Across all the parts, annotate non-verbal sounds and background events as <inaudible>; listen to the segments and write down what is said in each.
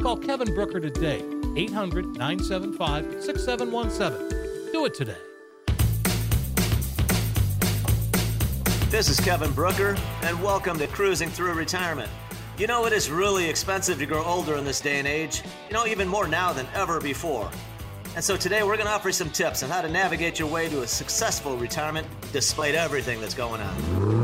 Call Kevin Brooker today, 800 975 6717. Do it today. This is Kevin Brooker, and welcome to Cruising Through Retirement. You know, it is really expensive to grow older in this day and age, you know, even more now than ever before. And so today we're going to offer you some tips on how to navigate your way to a successful retirement despite everything that's going on.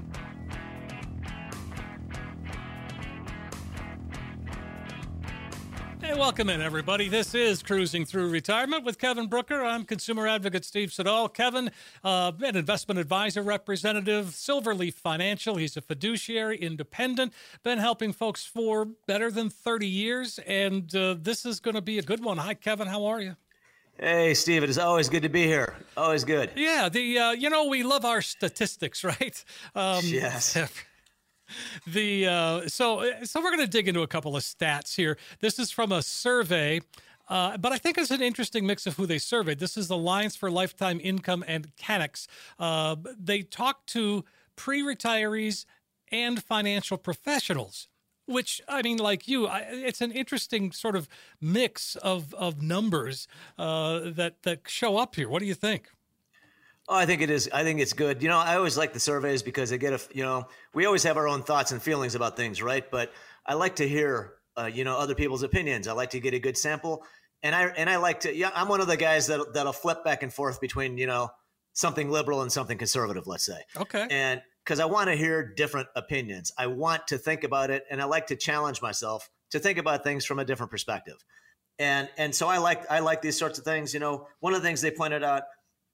Hey, welcome in, everybody. This is Cruising Through Retirement with Kevin Brooker. I'm consumer advocate Steve Siddall. Kevin, uh, an investment advisor representative, Silverleaf Financial. He's a fiduciary, independent, been helping folks for better than 30 years, and uh, this is going to be a good one. Hi, Kevin. How are you? Hey, Steve, it is always good to be here. Always good. Yeah, the uh, you know we love our statistics, <laughs> right? Um, Yes. <laughs> the uh, so so we're going to dig into a couple of stats here. This is from a survey. Uh, but I think it's an interesting mix of who they surveyed. This is Alliance for Lifetime Income and CANNEX. Uh, they talked to pre-retirees and financial professionals, which I mean, like you, I, it's an interesting sort of mix of of numbers uh, that that show up here. What do you think? Oh, I think it is. I think it's good. You know, I always like the surveys because they get a, you know, we always have our own thoughts and feelings about things, right? But I like to hear, uh, you know, other people's opinions. I like to get a good sample. And I, and I like to, yeah, I'm one of the guys that, that'll flip back and forth between, you know, something liberal and something conservative, let's say. Okay. And because I want to hear different opinions, I want to think about it and I like to challenge myself to think about things from a different perspective. And, and so I like, I like these sorts of things. You know, one of the things they pointed out,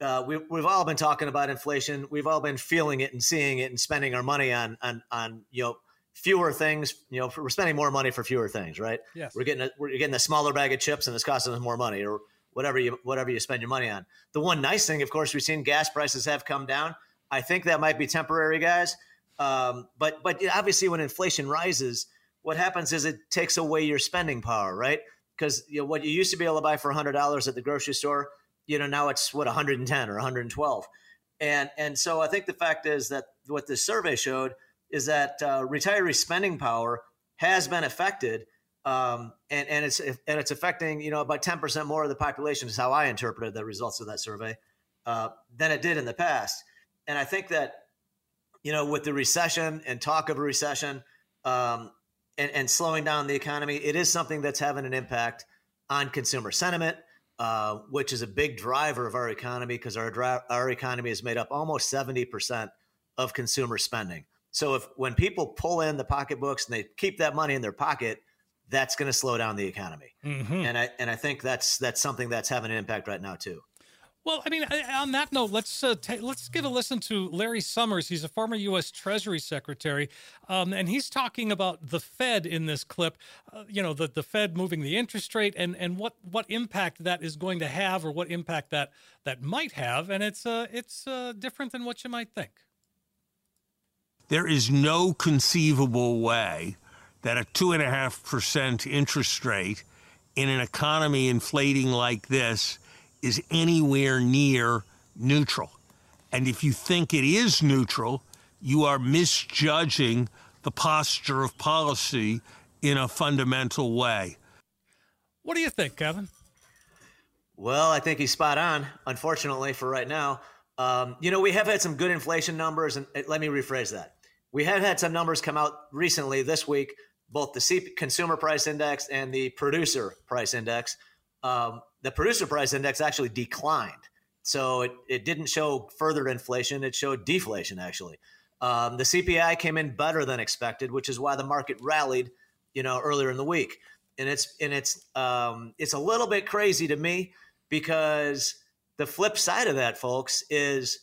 uh, we, we've all been talking about inflation. We've all been feeling it and seeing it and spending our money on on on you know fewer things. You know, we're spending more money for fewer things, right? Yes. We're getting a, we're getting a smaller bag of chips and it's costing us more money, or whatever you whatever you spend your money on. The one nice thing, of course, we've seen gas prices have come down. I think that might be temporary, guys. Um, but but obviously, when inflation rises, what happens is it takes away your spending power, right? Because you know what you used to be able to buy for hundred dollars at the grocery store you know now it's what 110 or 112 and and so i think the fact is that what this survey showed is that uh, retiree spending power has been affected um, and and it's and it's affecting you know about 10% more of the population is how i interpreted the results of that survey uh, than it did in the past. And i think that you know with the recession and talk of a recession um, and, and slowing down the economy it is something that's having an impact on consumer sentiment uh, which is a big driver of our economy because our dri- our economy is made up almost seventy percent of consumer spending. So if when people pull in the pocketbooks and they keep that money in their pocket, that's going to slow down the economy. Mm-hmm. And I and I think that's that's something that's having an impact right now too. Well, I mean, on that note, let's uh, ta- let's give a listen to Larry Summers. He's a former U.S. Treasury Secretary, um, and he's talking about the Fed in this clip. Uh, you know, the the Fed moving the interest rate and and what what impact that is going to have, or what impact that that might have, and it's uh, it's uh, different than what you might think. There is no conceivable way that a two and a half percent interest rate in an economy inflating like this is anywhere near neutral. And if you think it is neutral, you are misjudging the posture of policy in a fundamental way. What do you think, Kevin? Well, I think he's spot on, unfortunately, for right now. Um, you know, we have had some good inflation numbers, and uh, let me rephrase that. We have had some numbers come out recently this week, both the C- consumer price index and the producer price index. Um, the producer price index actually declined. So it, it didn't show further inflation, it showed deflation, actually. Um, the CPI came in better than expected, which is why the market rallied, you know, earlier in the week. And it's and it's um, it's a little bit crazy to me because the flip side of that, folks, is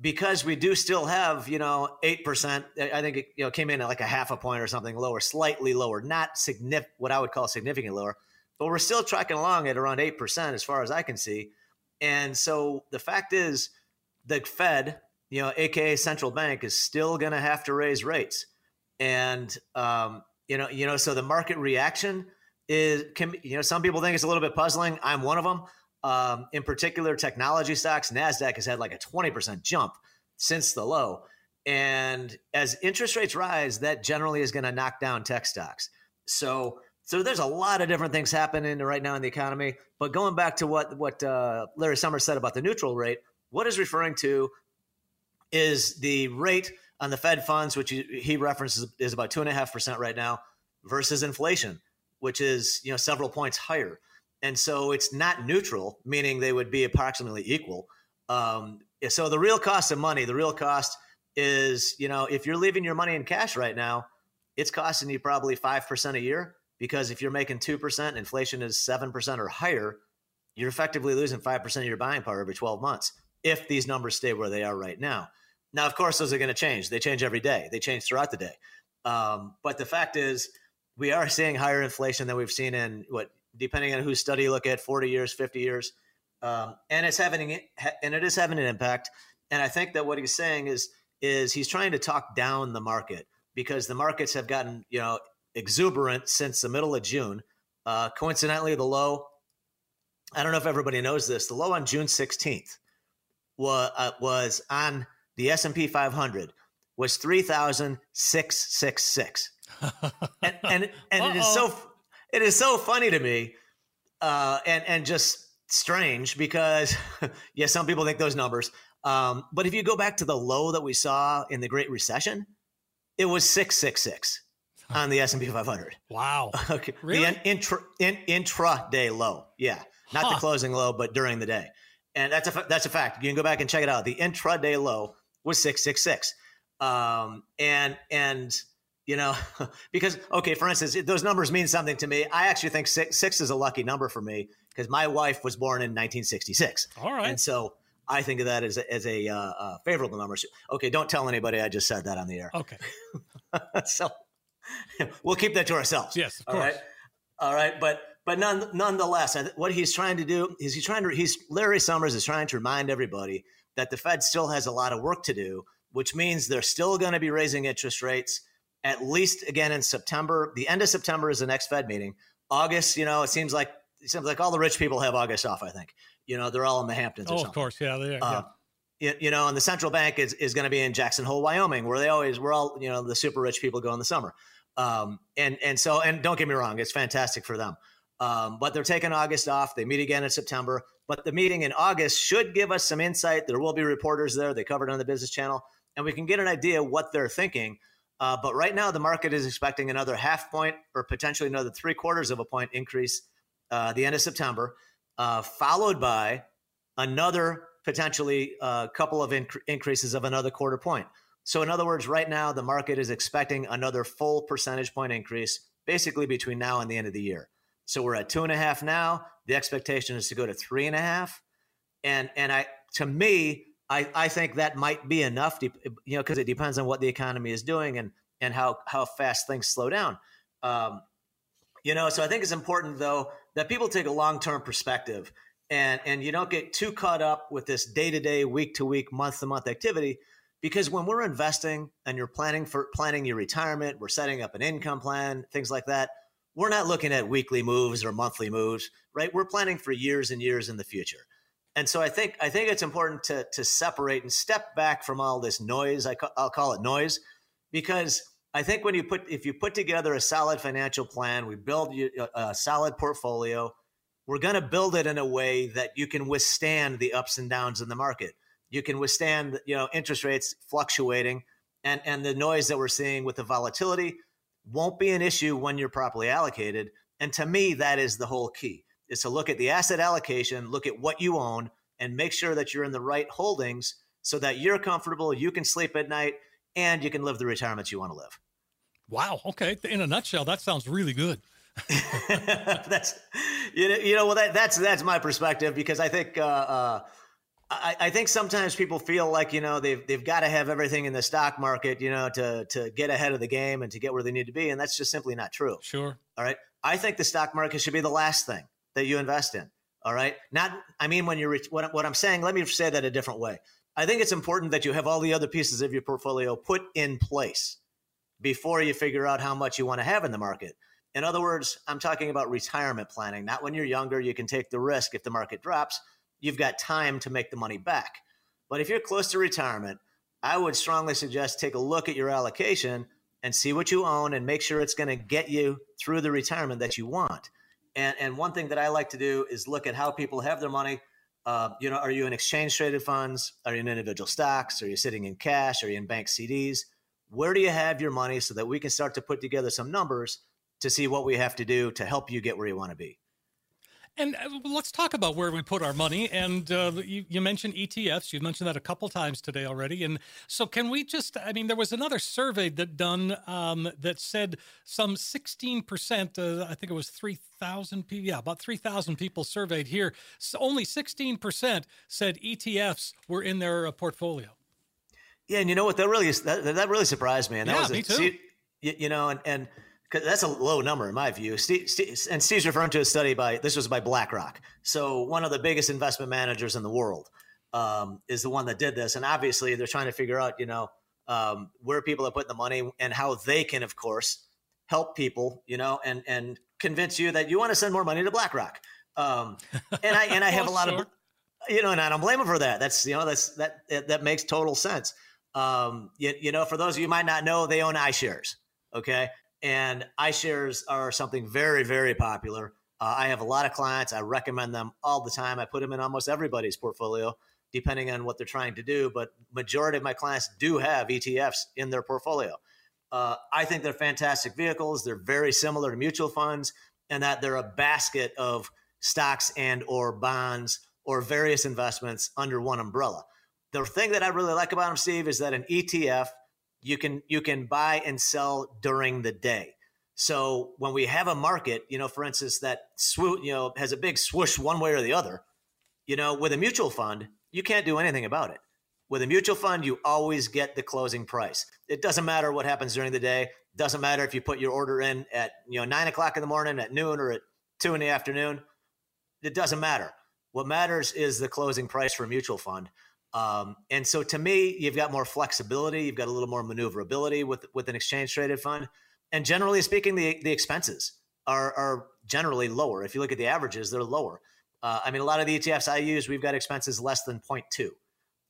because we do still have, you know, eight percent. I think it you know came in at like a half a point or something lower, slightly lower, not significant, what I would call significantly lower, but we're still tracking along at around eight percent as far as I can see. And so the fact is, the Fed, you know, aka central bank, is still going to have to raise rates, and um, you know, you know, so the market reaction is can you know some people think it's a little bit puzzling. I'm one of them. Um, in particular, technology stocks, Nasdaq has had like a 20% jump since the low. And as interest rates rise, that generally is going to knock down tech stocks. So, so there's a lot of different things happening right now in the economy. But going back to what what uh, Larry Summers said about the neutral rate, what is referring to is the rate on the Fed funds, which he references is about two and a half percent right now, versus inflation, which is you know several points higher. And so it's not neutral, meaning they would be approximately equal. Um, so the real cost of money, the real cost is, you know, if you're leaving your money in cash right now, it's costing you probably 5% a year because if you're making 2%, inflation is 7% or higher, you're effectively losing 5% of your buying power every 12 months if these numbers stay where they are right now. Now, of course, those are going to change. They change every day, they change throughout the day. Um, but the fact is, we are <laughs> seeing higher inflation than we've seen in what depending on whose study you look at, 40 years, 50 years. Um, and it's having and it is having an impact. And I think that what he's saying is is he's trying to talk down the market because the markets have gotten you know exuberant since the middle of June. Uh, coincidentally, the low. I don't know if everybody knows this. The low on June 16th was uh, was on the S and P 500 was 3,666. <laughs> and and, and it is so it is so funny to me, uh, and and just strange because <laughs> yeah, some people think those numbers. Um, but if you go back to the low that we saw in the Great Recession, it was six six six on the S and P 500. Wow. <laughs> Okay. Really? The intra in, intraday low. Yeah, not Huh. the closing low, but during the day. And that's a that's a fact. You can go back and check it out. The intraday low was six six six. Um, and and you know <laughs> because okay, for instance, those numbers mean something to me. I actually think six six is a lucky number for me because my wife was born in 1966. All right. And so I think of that as a, as a uh, uh, favorable number. Okay, don't tell anybody I just said that on the air. Okay. <laughs> so <laughs> we'll keep that to ourselves. Yes, of All course. right. All right. But but none, nonetheless, what he's trying to do is he's trying to he's Larry Summers is trying to remind everybody that the Fed still has a lot of work to do, which means they're still going to be raising interest rates at least again in September. The end of September is the next Fed meeting. August, you know, it seems like it seems like all the rich people have August off. I think you know they're all in the Hamptons. or Oh, something. of course. Yeah. They, Uh, you, you know, and the central bank is, is going to be in Jackson Hole, Wyoming, where they always we're all you know the super rich people go in the summer. Um, and and so and don't get me wrong, it's fantastic for them. Um, but they're taking August off. They meet again in September. But the meeting in August should give us some insight. There will be reporters there. They covered on the Business Channel, and we can get an idea what they're thinking. Uh, but right now, the market is expecting another half point or potentially another three quarters of a point increase uh, the end of September, uh, followed by another potentially a couple of inc- increases of another quarter point. So, in other words, right now the market is expecting another full percentage point increase, basically between now and the end of the year. So we're at two and a half now. The expectation is to go to three and a half, and and I to me, I I think that might be enough, to, you know, because it depends on what the economy is doing and and how how fast things slow down. Um, you know, so I think it's important though that people take a long term perspective and and you don't get too caught up with this day to day, week to week, month to month activity. Because when we're investing and you're planning for planning your retirement, we're setting up an income plan, things like that. We're not looking at weekly moves or monthly moves, right? We're planning for years and years in the future. And so I think I think it's important to to separate and step back from all this noise. I ca- I'll call it noise because I think when you put if you put together a solid financial plan, we build uh, a solid portfolio. We're going to build it in a way that you can withstand the ups and downs in the market. You can withstand, you know, interest rates fluctuating and and the noise that we're seeing with the volatility won't be an issue when you're properly allocated. And to me, that is the whole key: is to look at the asset allocation, look at what you own, and make sure that you're in the right holdings so that you're comfortable, you can sleep at night, and you can live the retirement you want to live. Wow. Okay. In a nutshell, that sounds really good. <laughs> that's you know, you know well that, that's that's my perspective because I think uh, uh, I, I, think sometimes people feel like you know they've they've got to have everything in the stock market you know to to get ahead of the game and to get where they need to be and that's just simply not true. Sure. All right. I think the stock market should be the last thing that you invest in. All right. Not I mean when you're what, what I'm saying. Let me say that a different way. I think it's important that you have all the other pieces of your portfolio put in place before you figure out how much you want to have in the market. In other words, I'm talking about retirement planning. Not when you're younger, you can take the risk if the market drops. You've got time to make the money back. But if you're close to retirement, I would strongly suggest take a look at your allocation and see what you own and make sure it's going to get you through the retirement that you want. And, and one thing that I like to do is look at how people have their money. Uh, you know, are you in exchange traded funds? Are you in individual stocks? Are you sitting in cash? Are you in bank CDs? Where do you have your money so that we can start to put together some numbers to see what we have to do to help you get where you want to be? And uh, let's talk about where we put our money. And uh, you, you, mentioned ETFs. You've mentioned that a couple times today already. And so, can we just? I mean, there was another survey that done um, that said some 16 percent. Uh, I think it was 3,000 people. Yeah, about 3,000 people surveyed here. So only 16 percent said ETFs were in their uh, portfolio. Yeah, and you know what? That really that, that really surprised me. And that yeah, was a, me too. See, you, you, know, and and that's a low number in my view. Steve, Steve, and Steve's referring to a study by this was by BlackRock, so one of the biggest investment managers in the world um, is the one that did this. And obviously, they're trying to figure out, you know, um, where people are putting the money and how they can, of course, help people, you know, and and convince you that you want to send more money to BlackRock. Um, and I and I have <laughs> oh, a lot sure. of, you know, and I don't blame them for that. That's you know that's that that makes total sense. Um, you, you know, for those of you might not know, they own iShares. Okay. And iShares are something very, very popular. Uh, I have a lot of clients. I recommend them all the time. I put them in almost everybody's portfolio, depending on what they're trying to do. But majority of my clients do have ETFs in their portfolio. Uh, I think they're fantastic vehicles. They're very similar to mutual funds, and that they're a basket of stocks and or bonds or various investments under one umbrella the thing that I really like about them, Steve, is that an ETF you can you can buy and sell during the day. So when we have a market, you know, for instance, that swoop, you know, has a big swoosh one way or the other, you know, with a mutual fund, you can't do anything about it. With a mutual fund, you always get the closing price. It doesn't matter what happens during the day. Doesn't matter if you put your order in at you know nine o'clock in the morning, at noon, or at two in the afternoon. It doesn't matter. What matters is the closing price for a mutual fund. Um, and so to me, you've got more flexibility, you've got a little more maneuverability with with an exchange traded fund, and generally speaking, the the expenses are are generally lower. If you look at the averages, they're lower. Uh, I mean, a lot of the ETFs I use, we've got expenses less than 0.2,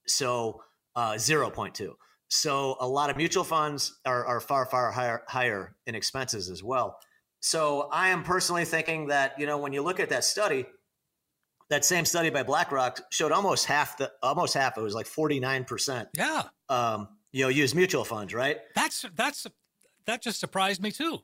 so uh, 0.2. So a lot of mutual funds are, are far far higher higher in expenses as well. So I am personally thinking that you know when you look at that study that same study by BlackRock showed almost half the almost half. It was like forty nine percent. Yeah. Um, you know, use mutual funds, right? That's that's that just surprised me too.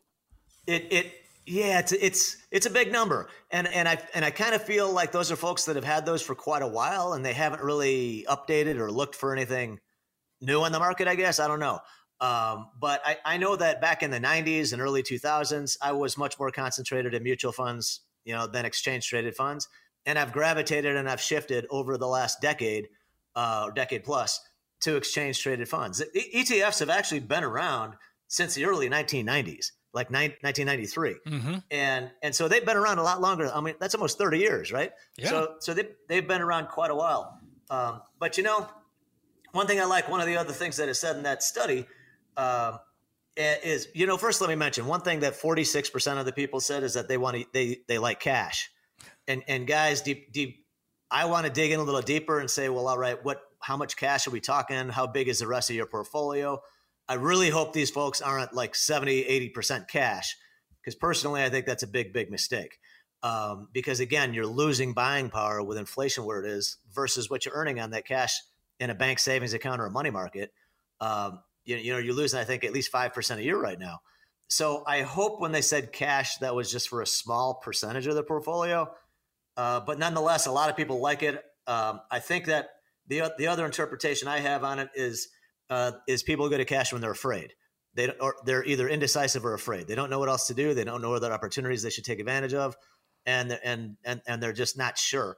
It it yeah, it's it's it's a big number, and and I and I kind of feel like those are folks that have had those for quite a while, and they haven't really updated or looked for anything new on the market. I guess I don't know. Um, but I, I know that back in the 90s and early 2000s, I was much more concentrated in mutual funds, you know, than exchange traded funds and I've gravitated and I've shifted over the last decade uh, decade plus to exchange traded funds. ETFs have actually been around since the early 1990s, like 1993, mm-hmm. and and so they've been around a lot longer. I mean, that's almost 30 years, right? Yeah. So so they they've been around quite a while. Um, but you know, one thing I like, one of the other things that is said in that study. Uh, is you know first let me mention one thing that 46% of the people said is that they want to they they like cash and and guys, deep deep I want to dig in a little deeper and say, well, all right, what, how much cash are we talking? How big is the rest of your portfolio? I really hope these folks aren't like 70, 80% cash, because personally, I think that's a big, big mistake. Um, because again, you're losing buying power with inflation where it is versus what you're earning on that cash in a bank savings account or a money market. Um, you, you know, you're losing, I think, at least 5% a year right now. So I hope when they said cash, that was just for a small percentage of the portfolio. Uh, but nonetheless, a lot of people like it. Um, I think that the the other interpretation I have on it is uh, is people go to cash when they're afraid. They or they're either indecisive or afraid. They don't know what else to do. They don't know other opportunities they should take advantage of, and and and and they're just not sure.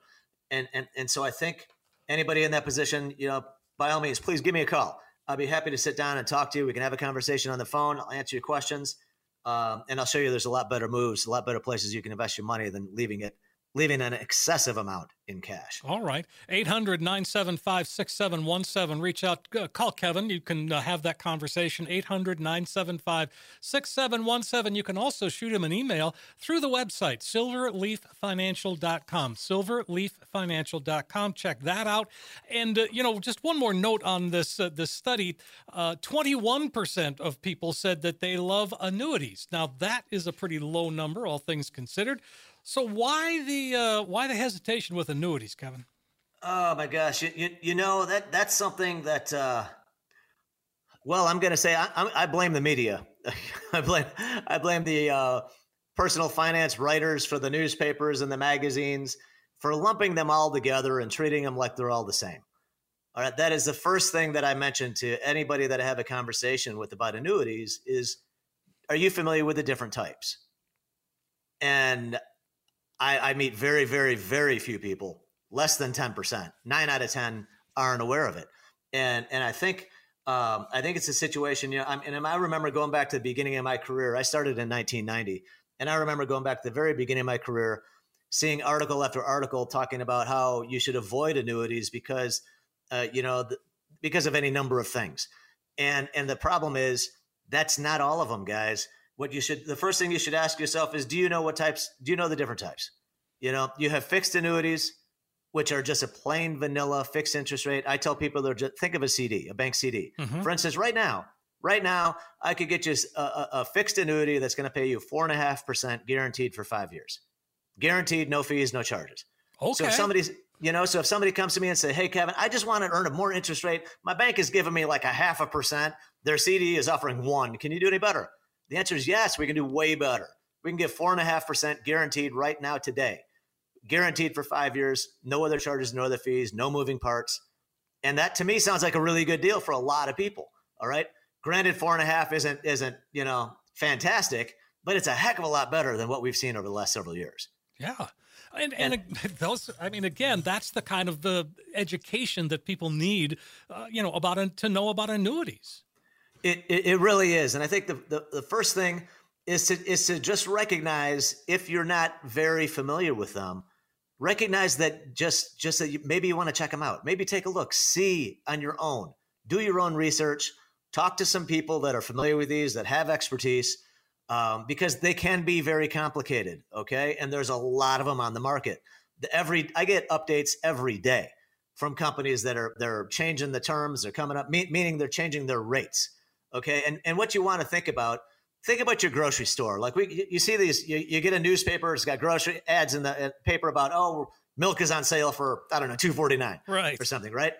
And and and so I think anybody in that position, you know, by all means, please give me a call. I'll be happy to sit down and talk to you. We can have a conversation on the phone. I'll answer your questions, um, and I'll show you there's a lot better moves, a lot better places you can invest your money than leaving it leaving an excessive amount in cash. All right. 800 975 6717. Reach out, uh, call Kevin. You can uh, have that conversation. 800 975 6717. You can also shoot him an email through the website, silverleaffinancial.com. Silverleaffinancial.com. Check that out. And, uh, you know, just one more note on this, uh, this study 21% uh, of people said that they love annuities. Now, that is a pretty low number, all things considered. So why the uh, why the hesitation with annuities, Kevin? Oh my gosh, you, you, you know that that's something that. Uh, well, I'm going to say I, I, blame the media. <laughs> I blame I blame the uh, personal finance writers for the newspapers and the magazines for lumping them all together and treating them like they're all the same. All right, that is the first thing that I mentioned to anybody that I have a conversation with about annuities is, are you familiar with the different types? And I, I meet very, very, very few people, less than 10%. Nine out of 10 aren't aware of it. And, and I think, um, I think it's a situation, you know, I'm, and I remember going back to the beginning of my career. I started in 1990. And I remember going back to the very beginning of my career, seeing article after article talking about how you should avoid annuities because, uh, you know, because of any number of things. And, and the problem is that's not all of them, guys what you should the first thing you should ask yourself is do you know what types do you know the different types? You know you have fixed annuities which are just a plain vanilla fixed interest rate. I tell people they're just think of a cd a bank cd mm-hmm. for instance right now right now i could get you a, a, a fixed annuity that's going to pay you four and a half percent guaranteed for five years. Guaranteed no fees no charges. Okay so if somebody's you know so if somebody comes to me and say hey kevin i just want to earn a more interest rate. My bank is giving me like a half a percent. Their cd is offering one. Can you do any better the answer is yes, we can do way better. We can get 4.5% guaranteed right now today. Guaranteed for five years, no other charges, no other fees, no moving parts. And that to me sounds like a really good deal for a lot of people. All right. Granted, four and a half isn't isn't, you know, fantastic, but it's a heck of a lot better than what we've seen over the last several years. Yeah. And, and, and, <laughs> those, I mean, again, that's the kind of the education that people need, uh, you know, about to know about annuities. It, it, it really is, and I think the, the, the first thing is to is to just recognize if you're not very familiar with them, recognize that just just that you, maybe you want to check them out, maybe take a look, see on your own, do your own research, talk to some people that are familiar with these that have expertise. Um, because they can be very complicated. Okay, and there's a lot of them on the market. The, every I get updates every day from companies that are they're changing the terms, they're coming up, meaning they're changing their rates. Okay. And, and what you want to think about, think about your grocery store. Like we, you see these, you, you get a newspaper, it's got grocery ads in the uh, paper about, oh, milk is on sale for, I don't know, 249 right. or something. Right.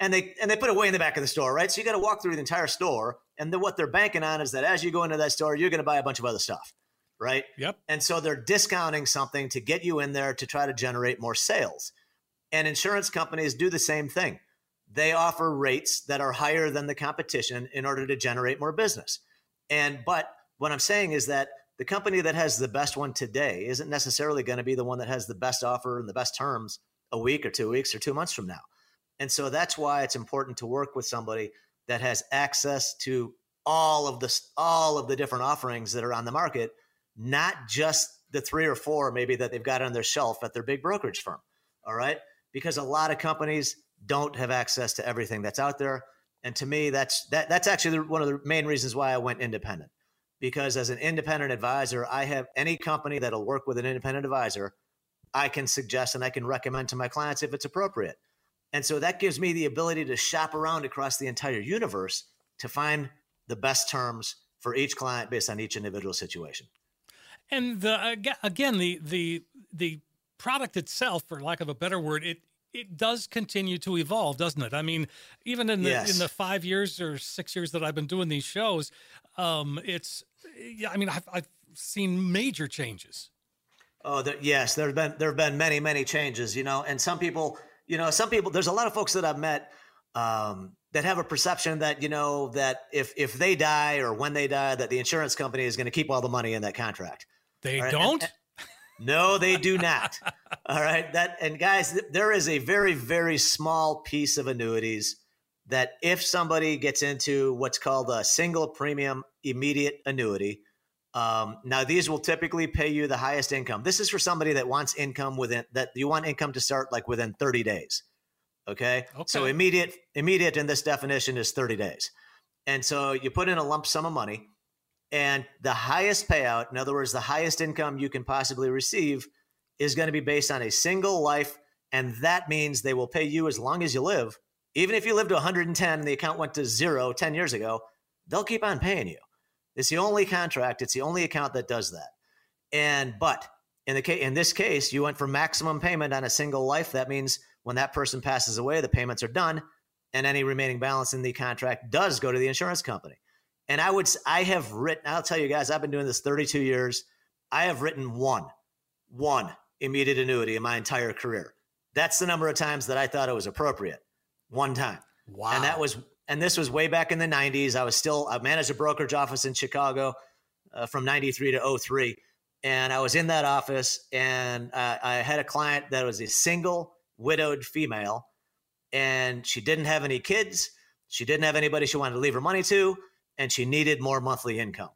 And they, and they put it way in the back of the store. Right. So you got to walk through the entire store. And then what they're banking on is that as you go into that store, you're going to buy a bunch of other stuff. Right. Yep. And so they're discounting something to get you in there to try to generate more sales. And insurance companies do the same thing they offer rates that are higher than the competition in order to generate more business. And but what I'm saying is that the company that has the best one today isn't necessarily going to be the one that has the best offer and the best terms a week or two weeks or two months from now. And so that's why it's important to work with somebody that has access to all of the all of the different offerings that are on the market, not just the three or four maybe that they've got on their shelf at their big brokerage firm. All right? Because a lot of companies don't have access to everything that's out there. And to me, that's that that's actually one of the main reasons why I went independent. Because as an independent advisor, I have any company that'll work with an independent advisor, I can suggest and I can recommend to my clients if it's appropriate. And so that gives me the ability to shop around across the entire universe to find the best terms for each client based on each individual situation. And the, again, the the the product itself, for lack of a better word, it it does continue to evolve, doesn't it? I mean, even in the yes. in the five years or six years that I've been doing these shows, um, it's yeah. I mean, I've, I've seen major changes. Oh, there, yes, there have been there have been many many changes. You know, and some people, you know, some people. There's a lot of folks that I've met um, that have a perception that you know that if if they die or when they die, that the insurance company is going to keep all the money in that contract. They right? don't. And, and, no, they do not. all right. That and guys, there is a very very small piece of annuities that if somebody gets into what's called a single premium immediate annuity. Um, now these will typically pay you the highest income. This is for somebody that wants income within that you want income to start like within 30 days. Okay? okay. So immediate immediate in this definition is 30 days. And so you put in a lump sum of money and the highest payout, in other words, the highest income you can possibly receive is going to be based on a single life and that means they will pay you as long as you live. Even if you live to 110 and the account went to zero 10 years ago, they'll keep on paying you. It's the only contract, it's the only account that does that. And but in the case in this case, you went for maximum payment on a single life. That means when that person passes away, the payments are done, and any remaining balance in the contract does go to the insurance company. And I would, I have written, I'll tell you guys, I've been doing this 32 years. I have written one, one immediate annuity in my entire career. That's the number of times that I thought it was appropriate. One time. Wow. And that was, and this was way back in the 90s. I was still, I managed a brokerage office in Chicago uh, from 93 to 03. And I was in that office and uh, I had a client that was a single widowed female, and she didn't have any kids. She didn't have anybody she wanted to leave her money to, and she needed more monthly income.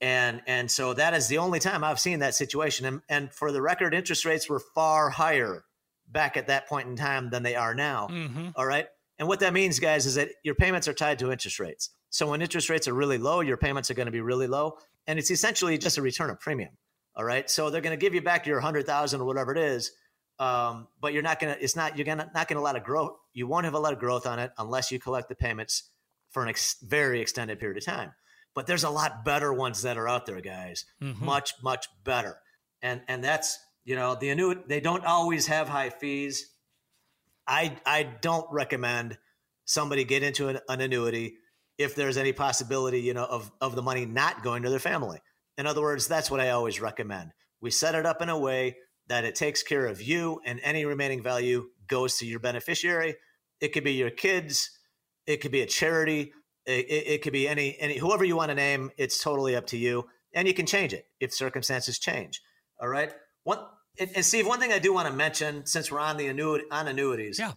And and so that is the only time I've seen that situation. And, and for the record, interest rates were far higher back at that point in time than they are now. Mm-hmm. All right. And what that means, guys, is that your payments are tied to interest rates. So when interest rates are really low, your payments are going to be really low. And it's essentially just a return of premium. All right. So they're going to give you back your hundred thousand or whatever it is um, but you're not gonna. It's not. You're gonna not gonna a lot of growth. You won't have a lot of growth on it unless you collect the payments for an ex- very extended period of time. But there's a lot better ones that are out there, guys. Mm-hmm. Much much better. And and that's you know the annuity. They don't always have high fees. I I don't recommend somebody get into an, an annuity if there's any possibility you know of of the money not going to their family. In other words, that's what I always recommend. We set it up in a way that it takes care of you and any remaining value goes to your beneficiary. It could be your kids, it could be a charity, it, it, it could be any any whoever you want to name. It's totally up to you, and you can change it if circumstances change. All right. One and, and Steve, one thing I do want to mention since we're on the annuity on annuities, yeah.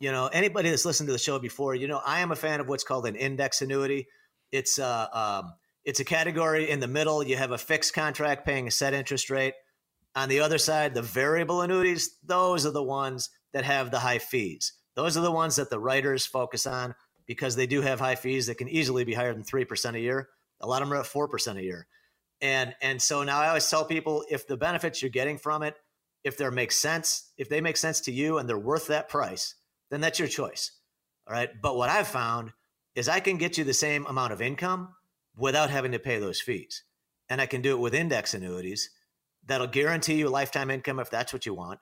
You know, anybody that's listened to the show before, you know, I am a fan of what's called an index annuity. It's uh, um, it's a category in the middle. You have a fixed contract paying a set interest rate on the other side, the variable annuities, those are the ones that have the high fees. Those are the ones that the writers focus on because they do have high fees that can easily be higher than 3% a year. A lot of them are at 4% a year. And and so now I always tell people if the benefits you're getting from it, if they make sense, if they make sense to you and they're worth that price, then that's your choice. All right. But what I've found is I can get you the same amount of income without having to pay those fees. And I can do it with index annuities that'll guarantee you lifetime income if that's what you want.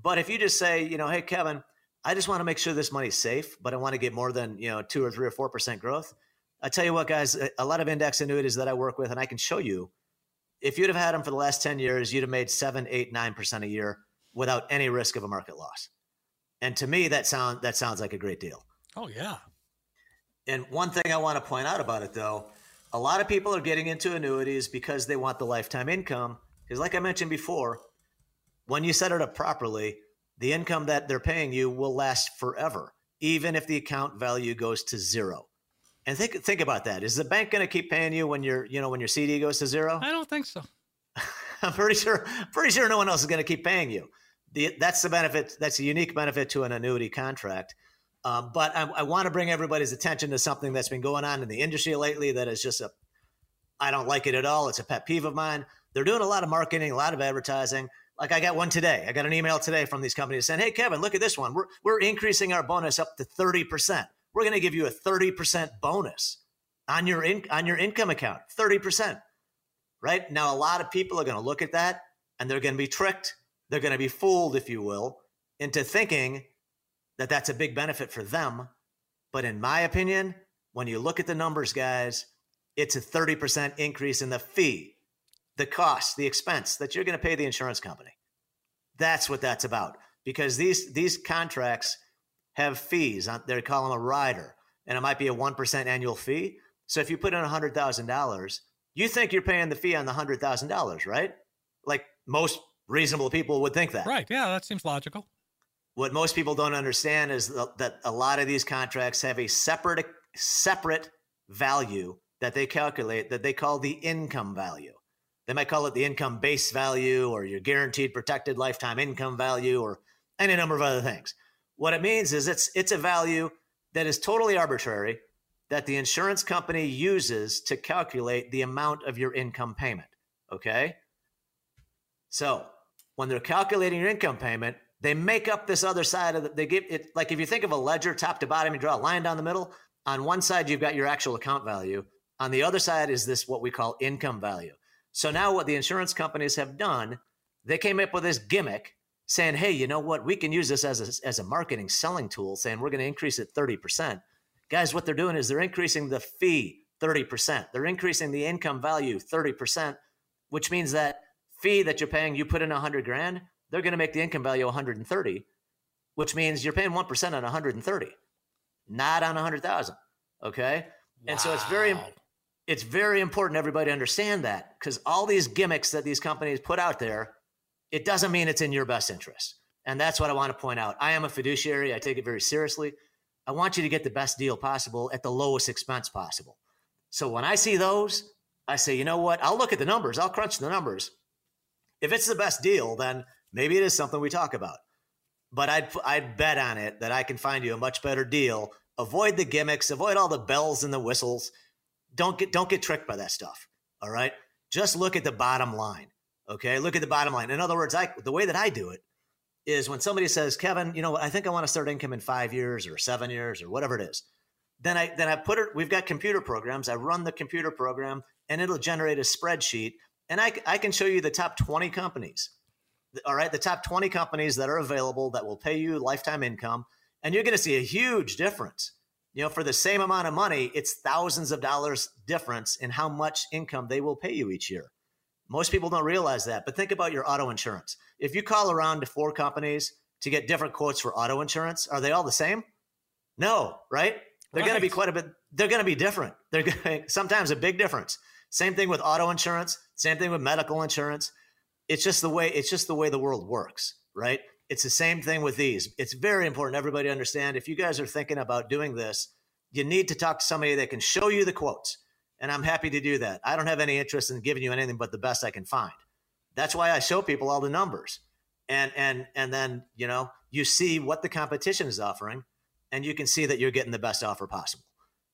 But if you just say, you know, hey, Kevin, I just want to make sure this money's safe, but I want to get more than, you know, two or three or 4% growth. I tell you what, guys, a lot of index annuities that I work with, and I can show you, if you'd have had them for the last 10 years, you'd have made seven, eight, 9% a year without any risk of a market loss. And to me, that sound that sounds like a great deal. Oh yeah. And one thing I want to point out about it though, a lot of people are getting into annuities because they want the lifetime income because, like I mentioned before, when you set it up properly, the income that they're paying you will last forever, even if the account value goes to zero. And think think about that. Is the bank going to keep paying you when your you know when your CD goes to zero? I don't think so. <laughs> I'm pretty sure pretty sure no one else is going to keep paying you. The, that's the benefit. That's a unique benefit to an annuity contract. Um, but I, I want to bring everybody's attention to something that's been going on in the industry lately. That is just a I don't like it at all. It's a pet peeve of mine. They're doing a lot of marketing, a lot of advertising. Like I got one today. I got an email today from these companies saying, "Hey, Kevin, look at this one. We're we're increasing our bonus up to thirty percent. We're going to give you a thirty percent bonus on your in, on your income account. Thirty percent, right? Now, a lot of people are going to look at that and they're going to be tricked. They're going to be fooled, if you will, into thinking that that's a big benefit for them. But in my opinion, when you look at the numbers, guys, it's a 30% increase in the fee, the cost, the expense that you're going to pay the insurance company. That's what that's about. Because these these contracts have fees. They call them a rider, and it might be a 1% annual fee. So if you put in $100,000, you think you're paying the fee on the $100,000, right? Like most reasonable people would think that. Right. Yeah, that seems logical. What most people don't understand is that a lot of these contracts have a separate separate value that they calculate that they call the income value. They might call it the income base value or your guaranteed protected lifetime income value or any number of other things. What it means is it's it's a value that is totally arbitrary that the insurance company uses to calculate the amount of your income payment. Okay? So, when they're calculating your income payment, they make up this other side of the, they give it like if you think of a ledger top to bottom, you draw a line down the middle. On one side, you've got your actual account value. On the other side is this what we call income value. So now what the insurance companies have done, they came up with this gimmick saying, hey, you know what? We can use this as a, as a marketing selling tool, saying we're going to increase it 30%. Guys, what they're doing is they're increasing the fee 30%. They're increasing the income value 30%, which means that fee that you're paying, you put in 100 grand, they're going to make the income value 130, which means you're paying 1% on 130, not on 100,000. Okay. Wow. And so it's very, it's very important everybody understand that because all these gimmicks that these companies put out there, it doesn't mean it's in your best interest. And that's what I want to point out. I am a fiduciary. I take it very seriously. I want you to get the best deal possible at the lowest expense possible. So when I see those, I say, you know what? I'll look at the numbers. I'll crunch the numbers. If it's the best deal, then maybe it is something we talk about. But I'd I'd bet on it that I can find you a much better deal. Avoid the gimmicks. Avoid all the bells and the whistles. Don't get don't get tricked by that stuff. All right. Just look at the bottom line. Okay. Look at the bottom line. In other words, I the way that I do it is when somebody says, Kevin, you know, what, I think I want to start income in five years or seven years or whatever it is. Then I then I put it. We've got computer programs. I run the computer program, and it'll generate a spreadsheet, and I I can show you the top twenty companies. All right, the top twenty companies that are available that will pay you lifetime income, and you're going to see a huge difference. You know, for the same amount of money, it's thousands of dollars difference in how much income they will pay you each year. Most people don't realize that, but think about your auto insurance. If you call around to four companies to get different quotes for auto insurance, are they all the same? No, right? They're right. going to be quite a bit. They're going to be different. <laughs> They're going sometimes a big difference. Same thing with auto insurance. Same thing with medical insurance. It's just the way. It's just the way the world works, right? It's the same thing with these. It's very important everybody understand. If you guys are thinking about doing this, you need to talk to somebody that can show you the quotes and I'm happy to do that. I don't have any interest in giving you anything but the best I can find. That's why I show people all the numbers. And and and then, you know, you see what the competition is offering and you can see that you're getting the best offer possible.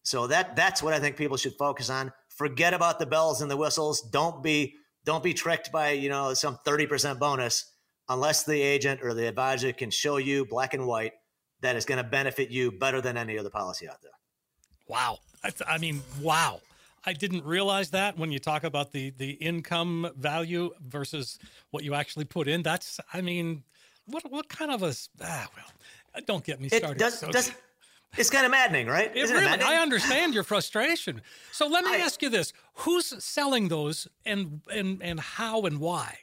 So that that's what I think people should focus on. Forget about the bells and the whistles. Don't be don't be tricked by, you know, some 30% bonus unless the agent or the advisor can show you black and white that is going to benefit you better than any other policy out there. Wow. I, I mean, wow. I didn't realize that when you talk about the the income value versus what you actually put in. That's, I mean, what what kind of a ah well, don't get me started. It does, does it's kind of maddening, right? It really, it I understand your frustration. So let me I, ask you this: Who's selling those, and and and how and why?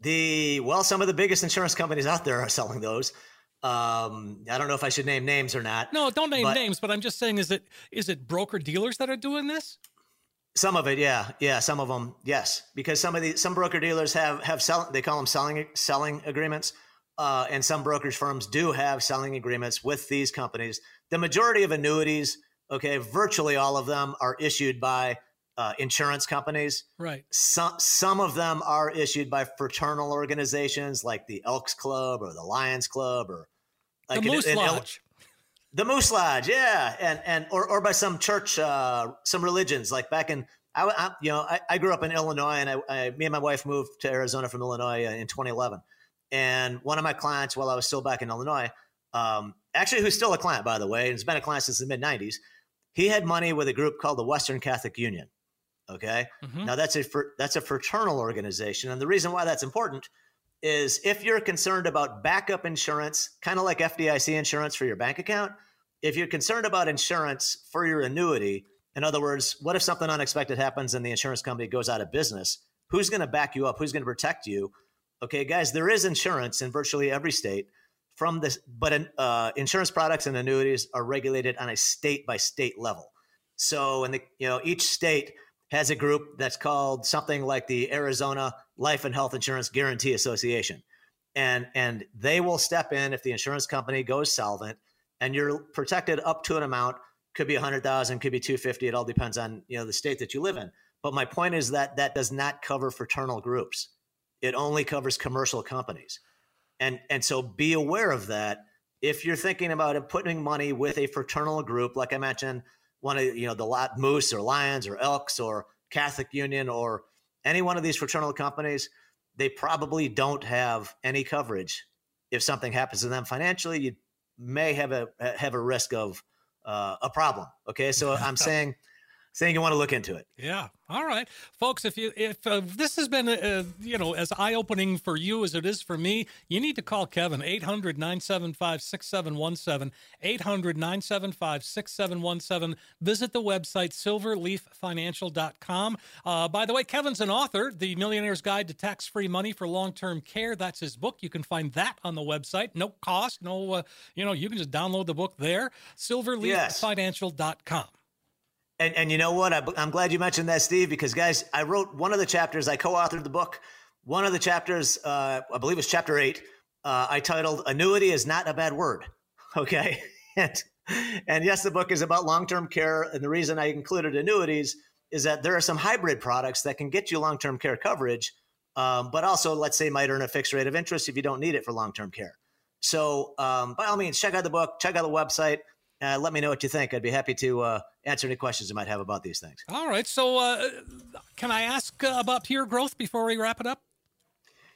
The well, some of the biggest insurance companies out there are selling those. Um, I don't know if I should name names or not. No, don't name but names. But I'm just saying, is it is it broker dealers that are doing this? Some of it, yeah, yeah. Some of them, yes, because some of the some broker dealers have have sell they call them selling selling agreements, uh, and some brokerage firms do have selling agreements with these companies. The majority of annuities, okay, virtually all of them are issued by uh, insurance companies. Right. Some some of them are issued by fraternal organizations like the Elks Club or the Lions Club or like the Moose an, an, Lodge. The Moose Lodge, yeah, and and or or by some church, uh, some religions like back in I, I you know, I, I, grew up in Illinois, and I, I, me and my wife moved to Arizona from Illinois uh, in 2011. And one of my clients, while I was still back in Illinois, um, actually, who's still a client, by the way, and has been a client since the mid 90s, he had money with a group called the Western Catholic Union. Okay, mm-hmm. now that's a that's a fraternal organization, and the reason why that's important is if you're concerned about backup insurance, kind of like FDIC insurance for your bank account, if you're concerned about insurance for your annuity, in other words, what if something unexpected happens and the insurance company goes out of business? Who's going to back you up? Who's going to protect you? Okay, guys, there is insurance in virtually every state from this, but uh, insurance products and annuities are regulated on a state by state level. So, in the you know each state has a group that's called something like the Arizona Life and Health Insurance Guarantee Association. And, and they will step in if the insurance company goes solvent and you're protected up to an amount. Could be 100,000 could be 250 it all depends on you know the state that you live in. But my point is that that does not cover fraternal groups. It only covers commercial companies. And and so be aware of that. If you're thinking about putting money with a fraternal group like i mentioned one of you know the lot moose or lions or elks or catholic union or any one of these fraternal companies they probably don't have any coverage if something happens to them financially. You may have a have a risk of uh, a problem okay? So i'm <laughs> saying saying you want to look into it. Yeah. All right, folks. If you if uh, this has been uh, you know as eye opening for you as it is for me, you need to call Kevin 800-975-6717 800-975-6717. Visit the website silverleaffinancial.com. Uh, by the way, Kevin's an author, The Millionaire's Guide to Tax-Free Money for Long-Term Care. That's his book. You can find that on the website. No cost. No. Uh, you know you can just download the book there. Silverleaffinancial.com. And, and you know what? I'm glad you mentioned that, Steve, because guys, I wrote one of the chapters. I co-authored the book. One of the chapters, uh, I believe, it's chapter eight. Uh, I titled "Annuity is not a bad word." <laughs> Okay, and, and yes, the book is about long-term care. And the reason I included annuities is that there are some hybrid products that can get you long-term care coverage, um, but also, let's say, might earn a fixed rate of interest if you don't need it for long-term care. So, um, by all means, check out the book, check out the website. Uh, let me know what you think. I'd be happy to uh, answer any questions you might have about these things. All right. So, uh, can I ask uh, about pure growth before we wrap it up?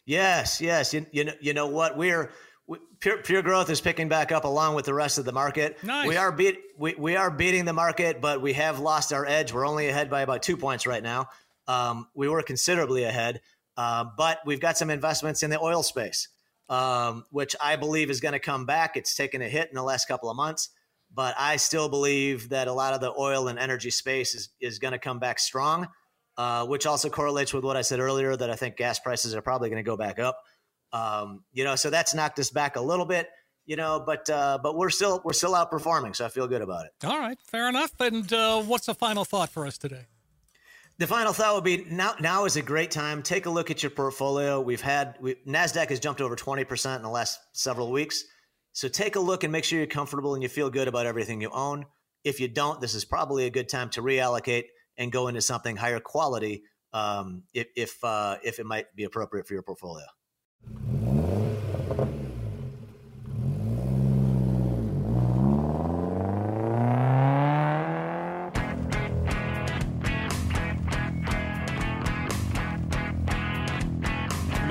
Yes, yes. You, you know, you know what we're we, pure, pure growth is picking back up along with the rest of the market. Nice. We are beat we, we are beating the market, but we have lost our edge. We're only ahead by about two points right now. Um, we were considerably ahead, uh, but we've got some investments in the oil space, um, which I believe is going to come back. It's taken a hit in the last couple of months but I still believe that a lot of the oil and energy space is, is going to come back strong, uh, which also correlates with what I said earlier that I think gas prices are probably going to go back up. Um, you know, so that's knocked us back a little bit. You know, but uh, but we're still we're still outperforming, so I feel good about it. All right, fair enough. And uh, what's the final thought for us today? The final thought would be now. Now is a great time. Take a look at your portfolio. We've had we, Nasdaq has jumped over twenty percent in the last several weeks. So take a look and make sure you're comfortable and you feel good about everything you own. If you don't, this is probably a good time to reallocate and go into something higher quality um, if if, uh, if it might be appropriate for your portfolio.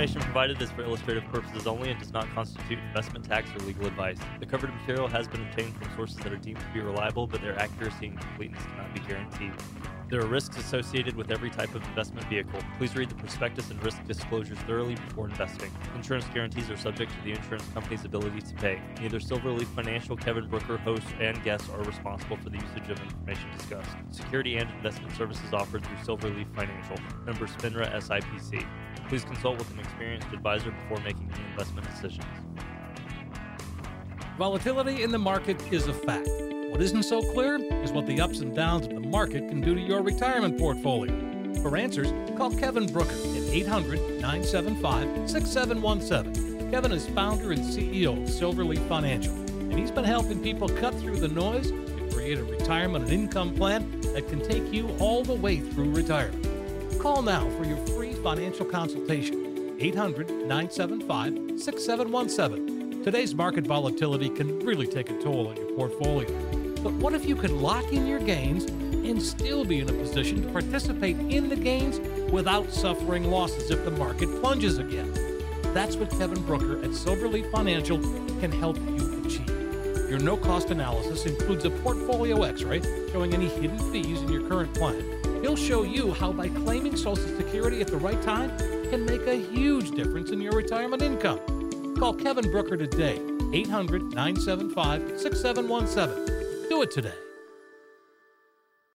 Information provided is for illustrative purposes only and does not constitute investment tax or legal advice. The covered material has been obtained from sources that are deemed to be reliable, but their accuracy and completeness cannot be guaranteed. There are risks associated with every type of investment vehicle. Please read the prospectus and risk disclosures thoroughly before investing. Insurance guarantees are subject to the insurance company's ability to pay. Neither Silverleaf Financial, Kevin Brooker, hosts, and guests are responsible for the usage of information discussed. Security and investment services offered through Silverleaf Financial, member FINRA SIPC. Please consult with an experienced advisor before making any investment decisions. Volatility in the market is a fact. What isn't so clear is what the ups and downs of the market can do to your retirement portfolio. For answers, call Kevin Brooker at 800 975 6717. Kevin is founder and CEO of Silverleaf Financial, and he's been helping people cut through the noise to create a retirement and income plan that can take you all the way through retirement. Call now for your free financial consultation. 800 975 6717. Today's market volatility can really take a toll on your portfolio. But what if you could lock in your gains and still be in a position to participate in the gains without suffering losses if the market plunges again? That's what Kevin Brooker at Silverleaf Financial can help you achieve. Your no cost analysis includes a portfolio x ray showing any hidden fees in your current plan. He'll show you how by claiming Social Security at the right time can make a huge difference in your retirement income. Call Kevin Brooker today, 800 975 6717. Do it today.